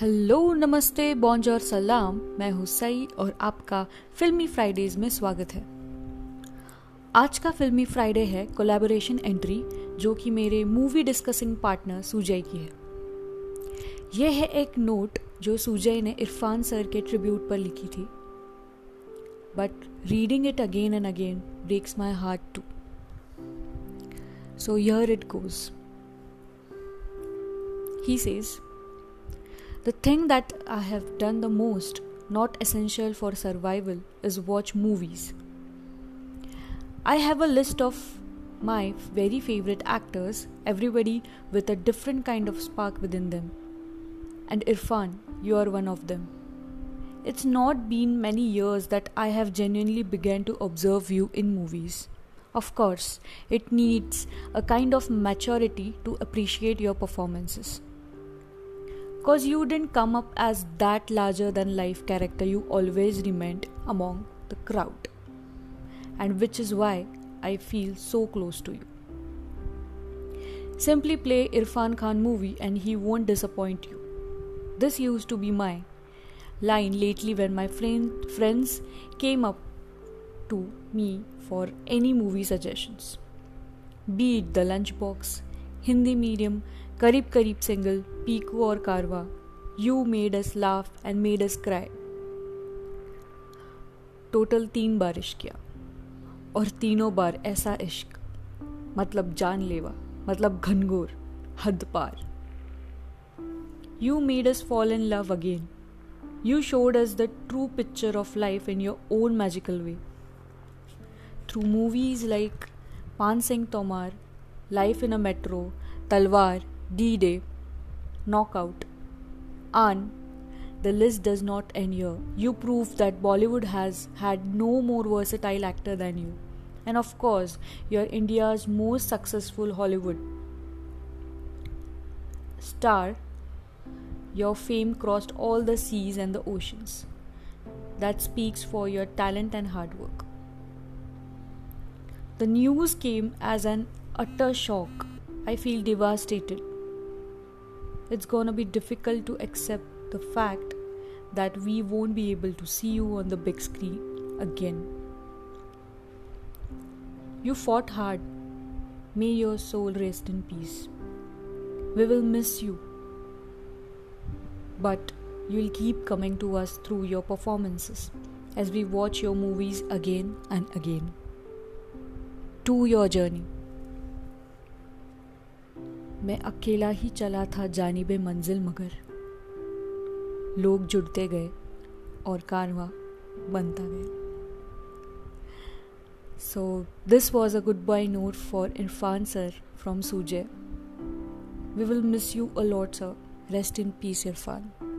Hello नमस्ते बॉन्ज और सलाम। मैं हूँ सई और आपका फिल्मी फ्राइडेज में स्वागत है। आज का फिल्मी फ्राइडे है कोलैबोरेशन एंट्री जो कि मेरे मूवी डिस्कसिंग पार्टनर सुजय की है। यह है एक नोट जो सुजय ने इरफान सर के ट्रिब्यूट पर लिखी थी। But reading it again and again breaks my heart too so yeah it goes he says, The thing that I have done the most, not essential for survival, is watch movies. I have a list of my very favorite actors, everybody with a different kind of spark within them. And Irfan, you are one of them. It's not been many years that I have genuinely began to observe you in movies. Of course, it needs a kind of maturity to appreciate your performances. Because you didn't come up as that larger than life character, you always remained among the crowd. And which is why I feel so close to you. Simply play Irfan Khan movie and he won't disappoint you. This used to be my line lately when my friend, friends came up to me for any movie suggestions. Be it The Lunchbox, Hindi Medium, करीब करीब single, Piku और Karwaan. You made us laugh and made us cry total तीन बार इश्क किया। और तीनों बार ऐसा इश्क। मतलब जानलेवा मतलब घनघोर, हद पार। You made us fall in love again you showed us the true picture of life in your own magical way through movies like Paan Singh Tomar life in a metro Talvar D Day, Knockout, and the list does not end here. You prove that Bollywood has had no more versatile actor than you. And of course, you're India's most successful Hollywood star. Your fame crossed all the seas and the oceans. That speaks for your talent and hard work. The news came as an utter shock. I feel devastated it's gonna be difficult to accept the fact that we won't be able to see you on the big screen again. You fought hard. May your soul rest in peace. We will miss you. But you'll keep coming to us through your performances as we watch your movies again and again. To your journey. मैं अकेला ही चला था जानिब मंजिल मगर। लोग जुड़ते गए और कारवा बनता गया। So this was a goodbye note for Irrfan sir from Suje we will miss you a lot sir rest in peace Irrfan